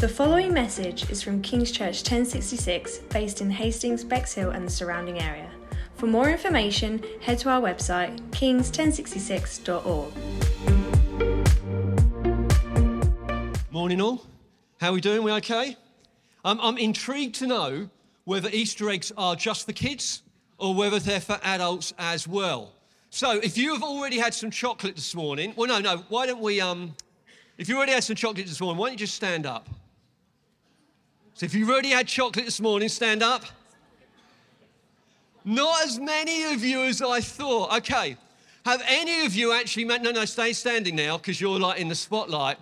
The following message is from King's Church 1066, based in Hastings, Bexhill, and the surrounding area. For more information, head to our website, kings1066.org. Morning, all. How are we doing? We okay? Um, I'm intrigued to know whether Easter eggs are just for kids or whether they're for adults as well. So, if you have already had some chocolate this morning, well, no, no. Why don't we? Um, if you already had some chocolate this morning, why don't you just stand up? So, if you've already had chocolate this morning, stand up. Not as many of you as I thought. Okay. Have any of you actually, no, no, stay standing now because you're like in the spotlight.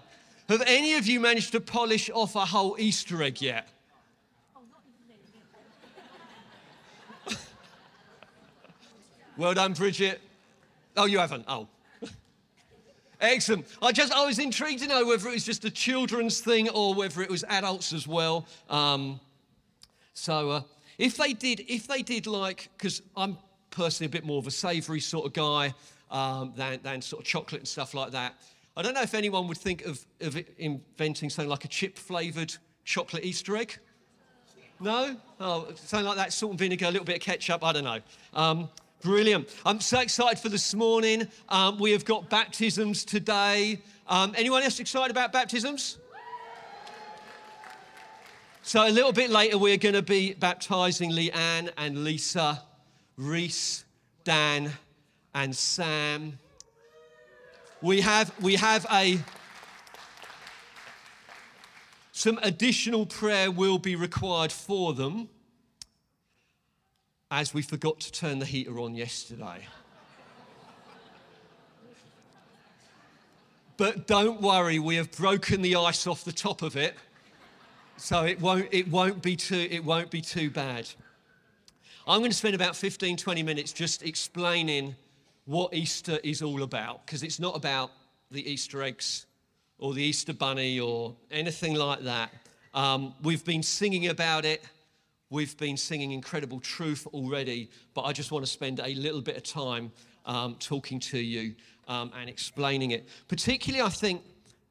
Have any of you managed to polish off a whole Easter egg yet? well done, Bridget. Oh, you haven't? Oh. Excellent. I just I was intrigued to know whether it was just a children's thing or whether it was adults as well. Um, so uh, if they did, if they did like, because I'm personally a bit more of a savoury sort of guy um, than, than sort of chocolate and stuff like that. I don't know if anyone would think of, of inventing something like a chip flavoured chocolate Easter egg. No? Oh, something like that, salt and vinegar, a little bit of ketchup, I don't know. Um, brilliant. I'm so excited for this morning. Um, we have got baptisms today. Um, anyone else excited about baptisms? So, a little bit later, we're going to be baptizing Leanne and Lisa, Reese, Dan, and Sam. We have, we have a. Some additional prayer will be required for them as we forgot to turn the heater on yesterday. but don't worry, we have broken the ice off the top of it so it won't, it won't, be, too, it won't be too bad. I'm going to spend about 15, 20 minutes just explaining what Easter is all about, because it's not about the Easter eggs or the Easter bunny or anything like that. Um, we've been singing about it. We've been singing incredible truth already, but I just want to spend a little bit of time um, talking to you um, and explaining it. Particularly, I think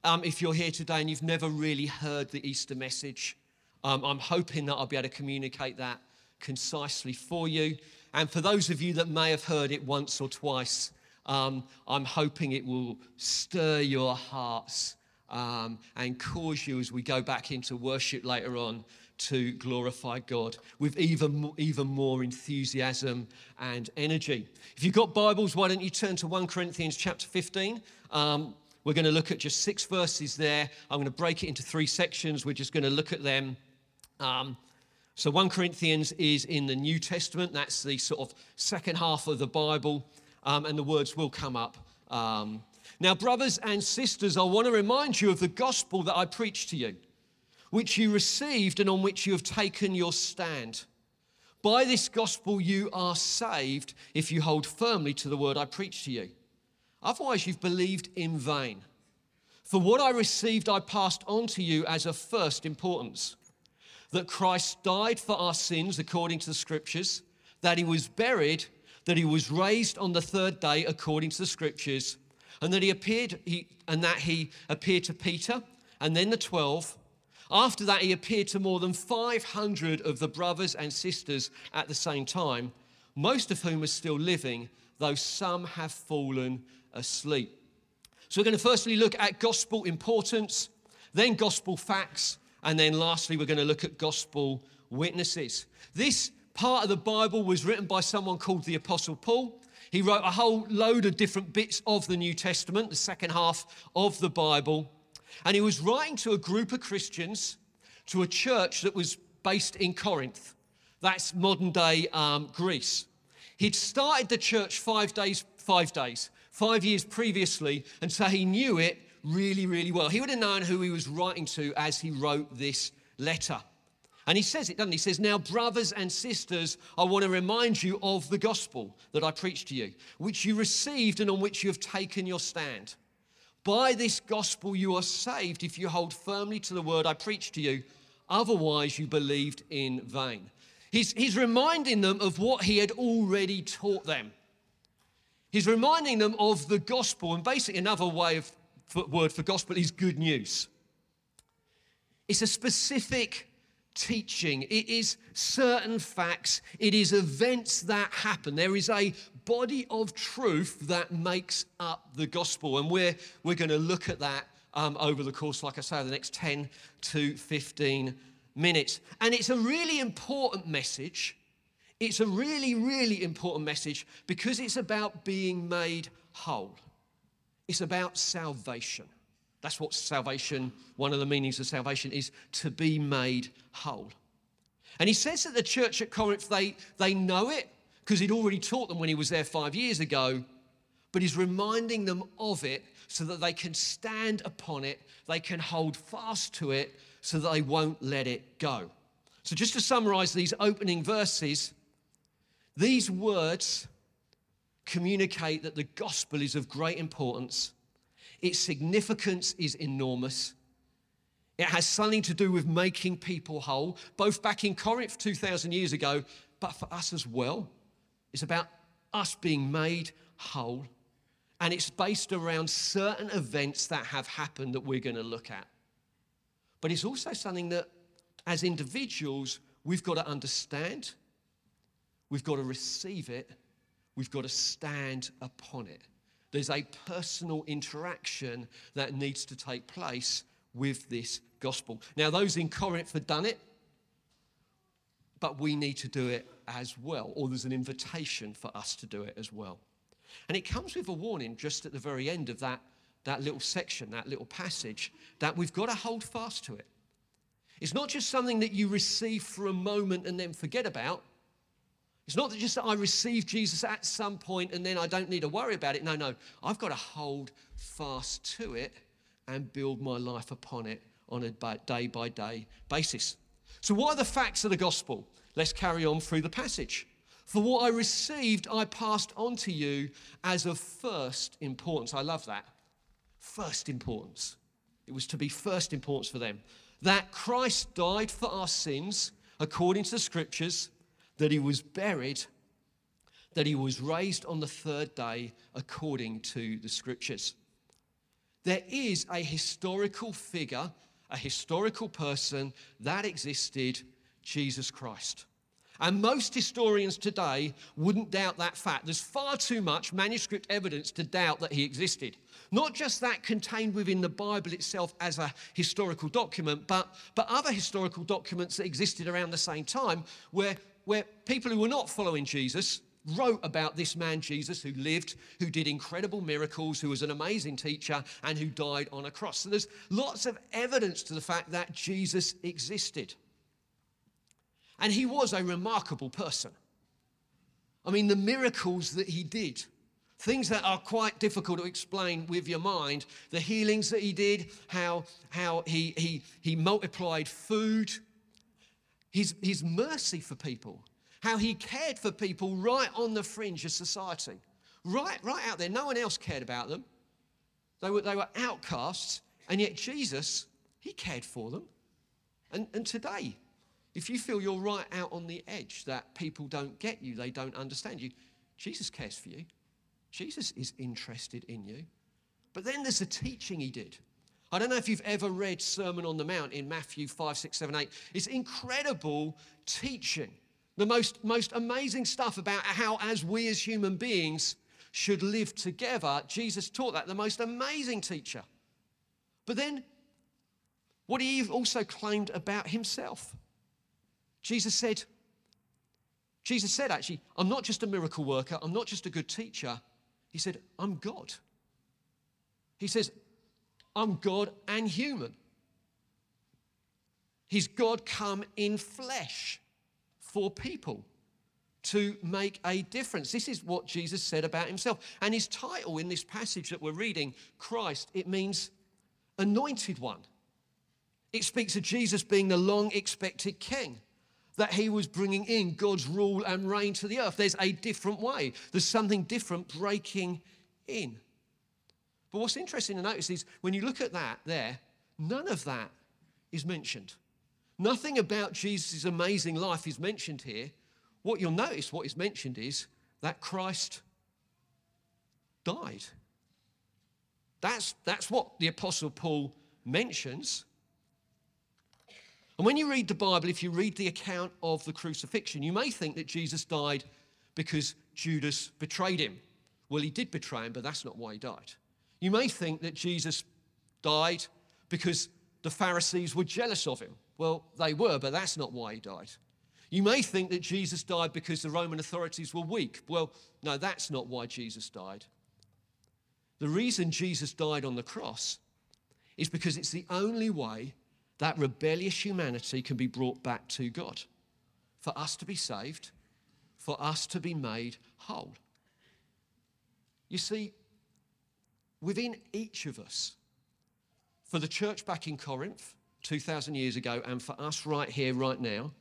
um, if you're here today and you've never really heard the Easter message, um, I'm hoping that I'll be able to communicate that concisely for you. And for those of you that may have heard it once or twice, um, I'm hoping it will stir your hearts um, and cause you, as we go back into worship later on, to glorify God with even, even more enthusiasm and energy. If you've got Bibles, why don't you turn to 1 Corinthians chapter 15? Um, we're going to look at just six verses there. I'm going to break it into three sections. We're just going to look at them. Um, so, 1 Corinthians is in the New Testament. That's the sort of second half of the Bible, um, and the words will come up. Um, now, brothers and sisters, I want to remind you of the gospel that I preached to you, which you received and on which you have taken your stand. By this gospel, you are saved if you hold firmly to the word I preached to you. Otherwise, you've believed in vain. For what I received, I passed on to you as of first importance that Christ died for our sins according to the scriptures, that he was buried, that he was raised on the third day according to the scriptures, and that he appeared he, and that he appeared to Peter and then the 12. After that, he appeared to more than 500 of the brothers and sisters at the same time, most of whom are still living, though some have fallen asleep. So, we're going to firstly look at gospel importance, then gospel facts, and then lastly, we're going to look at gospel witnesses. This part of the Bible was written by someone called the Apostle Paul. He wrote a whole load of different bits of the New Testament, the second half of the Bible. And he was writing to a group of Christians, to a church that was based in Corinth. That's modern day um, Greece. He'd started the church five days, five days, five years previously, and so he knew it really, really well. He would have known who he was writing to as he wrote this letter. And he says it, doesn't he? He says, Now, brothers and sisters, I want to remind you of the gospel that I preached to you, which you received and on which you have taken your stand. By this gospel you are saved if you hold firmly to the word I preached to you. Otherwise, you believed in vain. He's, he's reminding them of what he had already taught them. He's reminding them of the gospel, and basically, another way of word for gospel is good news. It's a specific teaching. It is certain facts. It is events that happen. There is a body of truth that makes up the gospel. And we're, we're going to look at that um, over the course, like I say, the next 10 to 15 minutes. And it's a really important message. It's a really, really important message because it's about being made whole. It's about salvation. That's what salvation, one of the meanings of salvation is to be made whole. And he says that the church at Corinth, they, they know it because he'd already taught them when he was there five years ago, but he's reminding them of it so that they can stand upon it, they can hold fast to it, so that they won't let it go. So, just to summarize these opening verses, these words communicate that the gospel is of great importance, its significance is enormous. It has something to do with making people whole, both back in Corinth 2,000 years ago, but for us as well. It's about us being made whole. And it's based around certain events that have happened that we're going to look at. But it's also something that, as individuals, we've got to understand, we've got to receive it, we've got to stand upon it. There's a personal interaction that needs to take place with this gospel. Now, those in Corinth have done it, but we need to do it as well, or there's an invitation for us to do it as well. And it comes with a warning just at the very end of that, that little section, that little passage, that we've got to hold fast to it. It's not just something that you receive for a moment and then forget about. It's not just that I receive Jesus at some point and then I don't need to worry about it. No, no. I've got to hold fast to it and build my life upon it on a day by day basis. So, what are the facts of the gospel? Let's carry on through the passage. For what I received, I passed on to you as of first importance. I love that. First importance. It was to be first importance for them. That Christ died for our sins according to the scriptures, that he was buried, that he was raised on the third day according to the scriptures. There is a historical figure, a historical person that existed, Jesus Christ. And most historians today wouldn't doubt that fact. There's far too much manuscript evidence to doubt that he existed. Not just that contained within the Bible itself as a historical document, but, but other historical documents that existed around the same time where, where people who were not following Jesus wrote about this man Jesus who lived, who did incredible miracles, who was an amazing teacher, and who died on a cross. So there's lots of evidence to the fact that Jesus existed. And he was a remarkable person. I mean, the miracles that he did, things that are quite difficult to explain with your mind, the healings that he did, how, how he, he, he multiplied food, his, his mercy for people, how he cared for people right on the fringe of society, right, right out there. No one else cared about them. They were, they were outcasts, and yet Jesus, he cared for them. And, and today, if you feel you're right out on the edge, that people don't get you, they don't understand you, Jesus cares for you. Jesus is interested in you. But then there's the teaching he did. I don't know if you've ever read Sermon on the Mount in Matthew 5, 6, 7, 8. It's incredible teaching. The most, most amazing stuff about how, as we as human beings, should live together. Jesus taught that, the most amazing teacher. But then, what he also claimed about himself. Jesus said, Jesus said, actually, I'm not just a miracle worker, I'm not just a good teacher. He said, I'm God. He says, I'm God and human. He's God come in flesh for people to make a difference. This is what Jesus said about himself. And his title in this passage that we're reading, Christ, it means anointed one. It speaks of Jesus being the long expected king that he was bringing in God's rule and reign to the earth. There's a different way, there's something different breaking in. But what's interesting to notice is when you look at that there, none of that is mentioned. Nothing about Jesus' amazing life is mentioned here. What you'll notice, what is mentioned is that Christ died. That's, that's what the Apostle Paul mentions. And when you read the Bible, if you read the account of the crucifixion, you may think that Jesus died because Judas betrayed him. Well, he did betray him, but that's not why he died. You may think that Jesus died because the Pharisees were jealous of him. Well, they were, but that's not why he died. You may think that Jesus died because the Roman authorities were weak. Well, no, that's not why Jesus died. The reason Jesus died on the cross is because it's the only way that rebellious humanity can be brought back to God. For us to be saved, for us to be made whole. You see, within each of us, for the church back in Corinth 2,000 years ago, and for us right here, right now,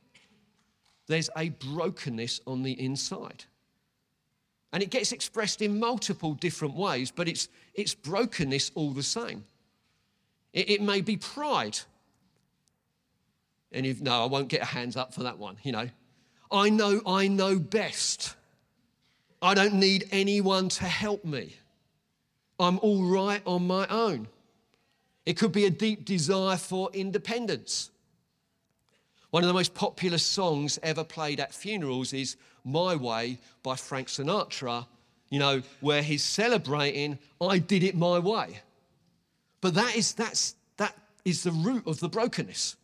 there's a brokenness on the inside. And it gets expressed in multiple different ways, but it's, it's brokenness all the same. It, it may be pride. And if, no, I won't get a hands up for that one, you know. I know I know best. I don't need anyone to help me. I'm all right on my own. It could be a deep desire for independence. One of the most popular songs ever played at funerals is My Way by Frank Sinatra, you know, where he's celebrating, I did it my way. But that is, that's, that is the root of the brokenness.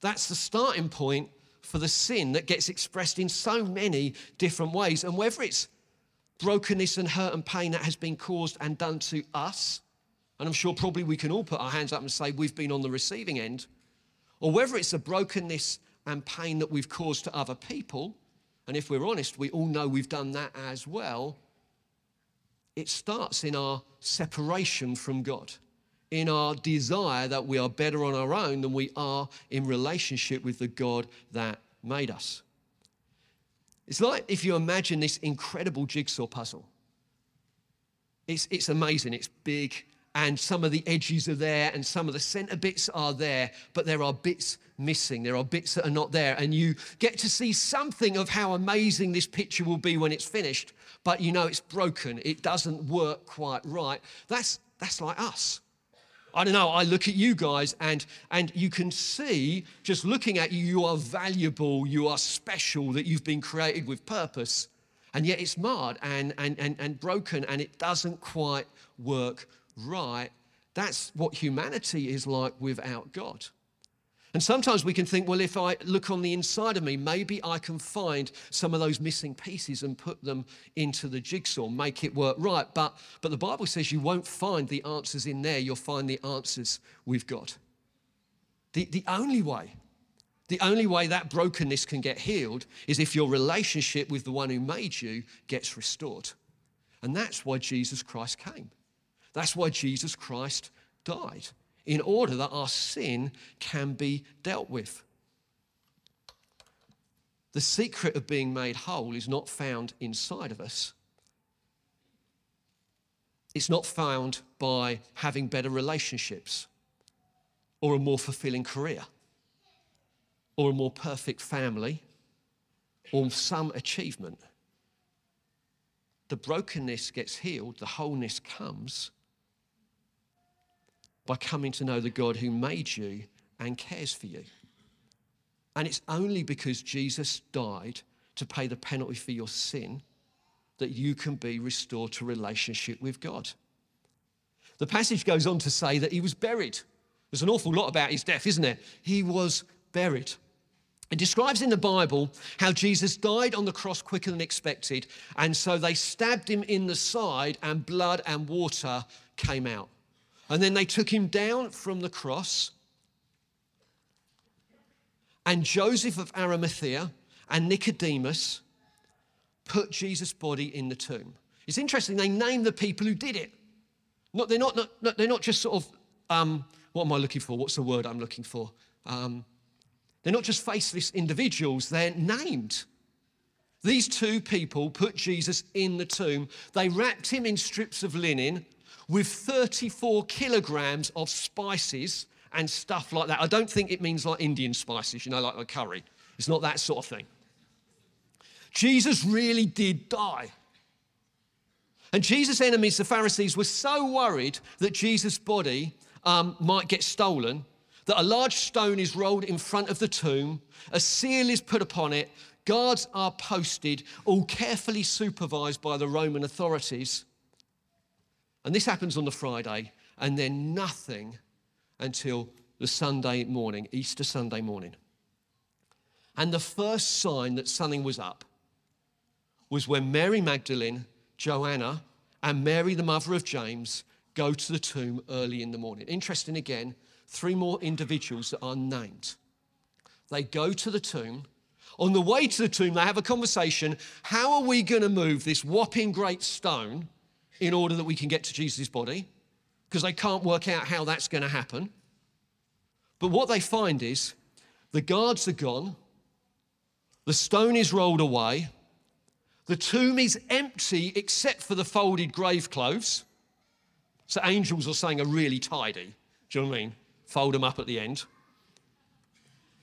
That's the starting point for the sin that gets expressed in so many different ways. And whether it's brokenness and hurt and pain that has been caused and done to us, and I'm sure probably we can all put our hands up and say we've been on the receiving end, or whether it's the brokenness and pain that we've caused to other people, and if we're honest, we all know we've done that as well, it starts in our separation from God, in our desire that we are better on our own than we are in relationship with the God that made us. It's like if you imagine this incredible jigsaw puzzle. It's, it's amazing, it's big, and some of the edges are there and some of the center bits are there, but there are bits missing. There are bits that are not there. And you get to see something of how amazing this picture will be when it's finished, but you know it's broken. It doesn't work quite right. That's, that's like us. I don't know, I look at you guys and, and you can see, just looking at you, you are valuable, you are special, that you've been created with purpose. And yet it's marred and, and, and, and broken and it doesn't quite work right, that's what humanity is like without God. And sometimes we can think, well, if I look on the inside of me, maybe I can find some of those missing pieces and put them into the jigsaw, make it work right. But, but the Bible says you won't find the answers in there, you'll find the answers with God. The, the only way, the only way that brokenness can get healed is if your relationship with the one who made you gets restored. And that's why Jesus Christ came. That's why Jesus Christ died, in order that our sin can be dealt with. The secret of being made whole is not found inside of us. It's not found by having better relationships or a more fulfilling career or a more perfect family or some achievement. The brokenness gets healed, the wholeness comes by coming to know the God who made you and cares for you. And it's only because Jesus died to pay the penalty for your sin that you can be restored to relationship with God. The passage goes on to say that he was buried. There's an awful lot about his death, isn't there? He was buried. It describes in the Bible how Jesus died on the cross quicker than expected, and so they stabbed him in the side, and blood and water came out. And then they took him down from the cross. And Joseph of Arimathea and Nicodemus put Jesus' body in the tomb. It's interesting, they name the people who did it. Not, they're, not, not, they're not just sort of, um, what am I looking for? What's the word I'm looking for? Um, they're not just faceless individuals, they're named. These two people put Jesus in the tomb. They wrapped him in strips of linen with 34 kilograms of spices and stuff like that. I don't think it means like Indian spices, you know, like a curry. It's not that sort of thing. Jesus really did die. And Jesus' enemies, the Pharisees, were so worried that Jesus' body um, might get stolen that a large stone is rolled in front of the tomb, a seal is put upon it, guards are posted, all carefully supervised by the Roman authorities. And this happens on the Friday, and then nothing until the Sunday morning, Easter Sunday morning. And the first sign that something was up was when Mary Magdalene, Joanna, and Mary, the mother of James, go to the tomb early in the morning. Interesting again, three more individuals that are named. They go to the tomb. On the way to the tomb, they have a conversation. How are we going to move this whopping great stone in order that we can get to Jesus' body? Because they can't work out how that's going to happen. But what they find is the guards are gone, the stone is rolled away, the tomb is empty except for the folded grave clothes. So angels are saying are really tidy. Do you know what I mean? Fold them up at the end.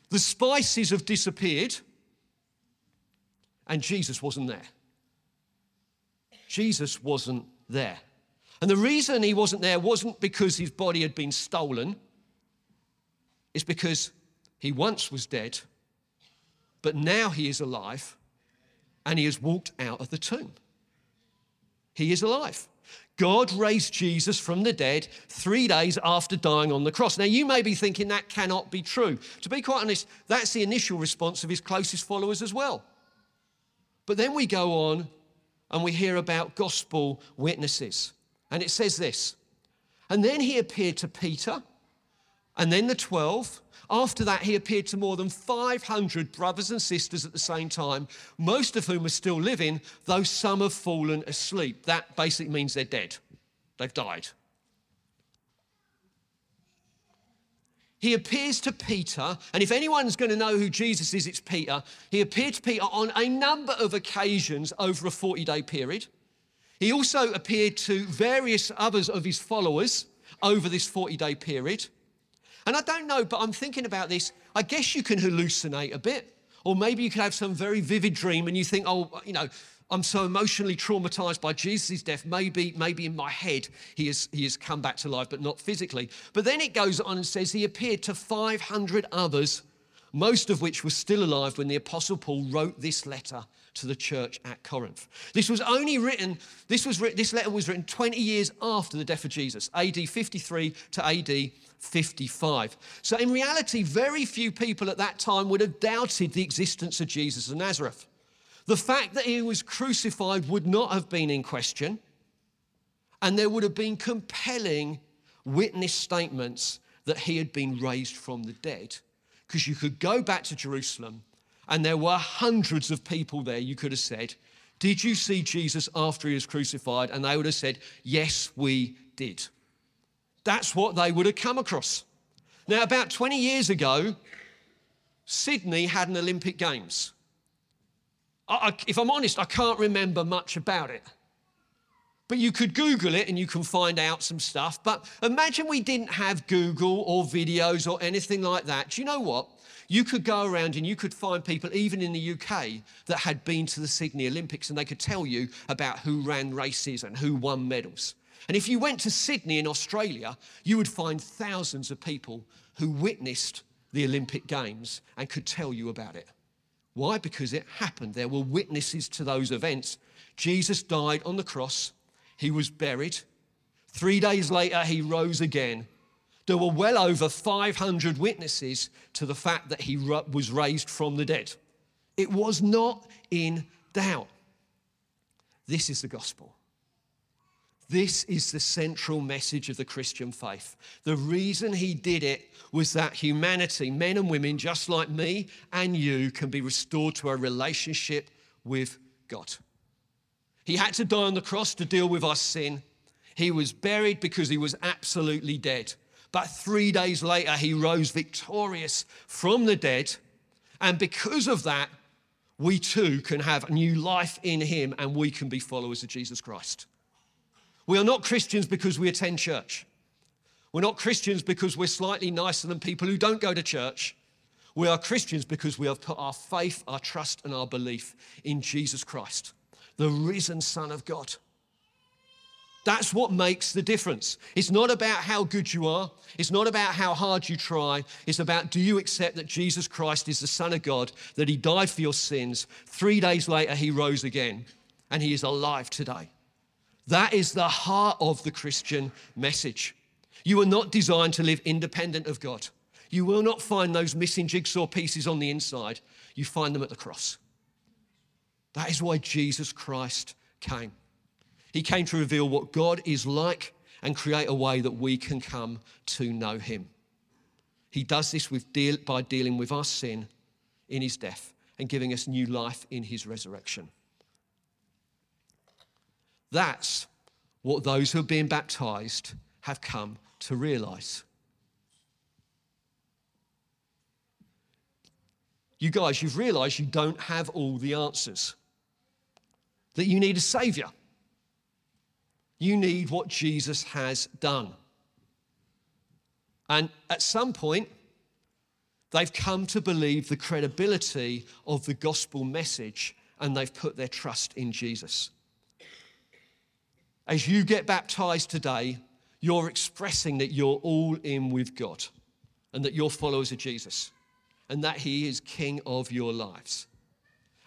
The spices have disappeared, and Jesus wasn't there. Jesus wasn't there. And the reason he wasn't there wasn't because his body had been stolen, it's because he once was dead, but now he is alive and he has walked out of the tomb. He is alive. God raised Jesus from the dead three days after dying on the cross. Now, you may be thinking that cannot be true. To be quite honest, that's the initial response of his closest followers as well. But then we go on and we hear about gospel witnesses. And it says this And then he appeared to Peter, and then the 12, after that, he appeared to more than 500 brothers and sisters at the same time, most of whom are still living, though some have fallen asleep. That basically means they're dead, they've died. He appears to Peter, and if anyone's going to know who Jesus is, it's Peter. He appeared to Peter on a number of occasions over a 40 day period. He also appeared to various others of his followers over this 40 day period. And I don't know, but I'm thinking about this. I guess you can hallucinate a bit, or maybe you can have some very vivid dream and you think, oh, you know, I'm so emotionally traumatized by Jesus' death. Maybe, maybe in my head he has, he has come back to life, but not physically. But then it goes on and says he appeared to 500 others, most of which were still alive when the Apostle Paul wrote this letter to the church at Corinth. This was only written, this, was this letter was written 20 years after the death of Jesus, AD 53 to AD 55. So, in reality, very few people at that time would have doubted the existence of Jesus of Nazareth. The fact that he was crucified would not have been in question, and there would have been compelling witness statements that he had been raised from the dead. Because you could go back to Jerusalem, and there were hundreds of people there. You could have said, Did you see Jesus after he was crucified? And they would have said, Yes, we did. That's what they would have come across. Now, about 20 years ago, Sydney had an Olympic Games. I, I, if I'm honest, I can't remember much about it. But you could Google it and you can find out some stuff. But imagine we didn't have Google or videos or anything like that. Do you know what? You could go around and you could find people, even in the UK, that had been to the Sydney Olympics and they could tell you about who ran races and who won medals. And if you went to Sydney in Australia, you would find thousands of people who witnessed the Olympic Games and could tell you about it. Why? Because it happened. There were witnesses to those events. Jesus died on the cross, he was buried. Three days later, he rose again. There were well over 500 witnesses to the fact that he was raised from the dead. It was not in doubt. This is the gospel. This is the central message of the Christian faith. The reason he did it was that humanity, men and women just like me and you, can be restored to a relationship with God. He had to die on the cross to deal with our sin. He was buried because he was absolutely dead. But three days later, he rose victorious from the dead. And because of that, we too can have a new life in him and we can be followers of Jesus Christ. We are not Christians because we attend church. We're not Christians because we're slightly nicer than people who don't go to church. We are Christians because we have put our faith, our trust, and our belief in Jesus Christ, the risen Son of God. That's what makes the difference. It's not about how good you are. It's not about how hard you try. It's about do you accept that Jesus Christ is the Son of God, that He died for your sins. Three days later, He rose again, and He is alive today. That is the heart of the Christian message. You are not designed to live independent of God. You will not find those missing jigsaw pieces on the inside. You find them at the cross. That is why Jesus Christ came. He came to reveal what God is like and create a way that we can come to know Him. He does this deal, by dealing with our sin in His death and giving us new life in His resurrection. That's what those who are being baptized have come to realize. You guys, you've realized you don't have all the answers, that you need a savior. You need what Jesus has done. And at some point, they've come to believe the credibility of the gospel message and they've put their trust in Jesus. As you get baptized today, you're expressing that you're all in with God and that you're followers of Jesus and that He is King of your lives.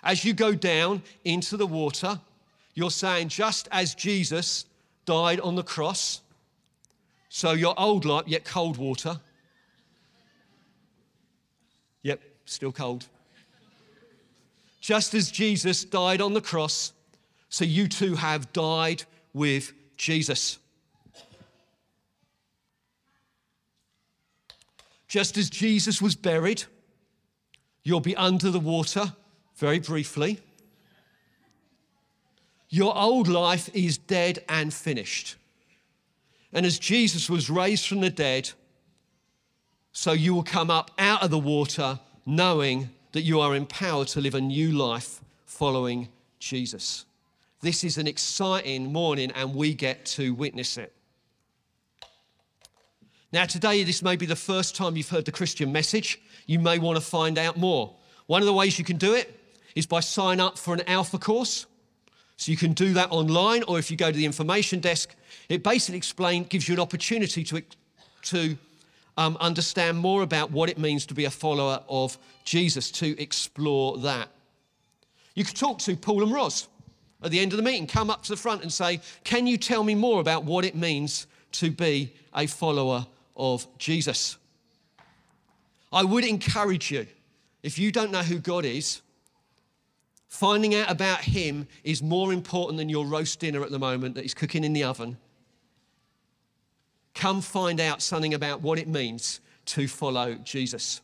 As you go down into the water, you're saying, just as Jesus died on the cross. So your old life, yet cold water. Yep, still cold. Just as Jesus died on the cross, so you too have died with Jesus. Just as Jesus was buried, you'll be under the water very briefly. Your old life is dead and finished. And as Jesus was raised from the dead, so you will come up out of the water knowing that you are empowered to live a new life following Jesus. This is an exciting morning, and we get to witness it. Now, today, this may be the first time you've heard the Christian message. You may want to find out more. One of the ways you can do it is by sign up for an alpha course. So you can do that online, or if you go to the information desk, it basically explains, gives you an opportunity to, to um, understand more about what it means to be a follower of Jesus, to explore that. You could talk to Paul and Roz at the end of the meeting, come up to the front and say, Can you tell me more about what it means to be a follower of Jesus? I would encourage you, if you don't know who God is, Finding out about him is more important than your roast dinner at the moment that is cooking in the oven. Come find out something about what it means to follow Jesus.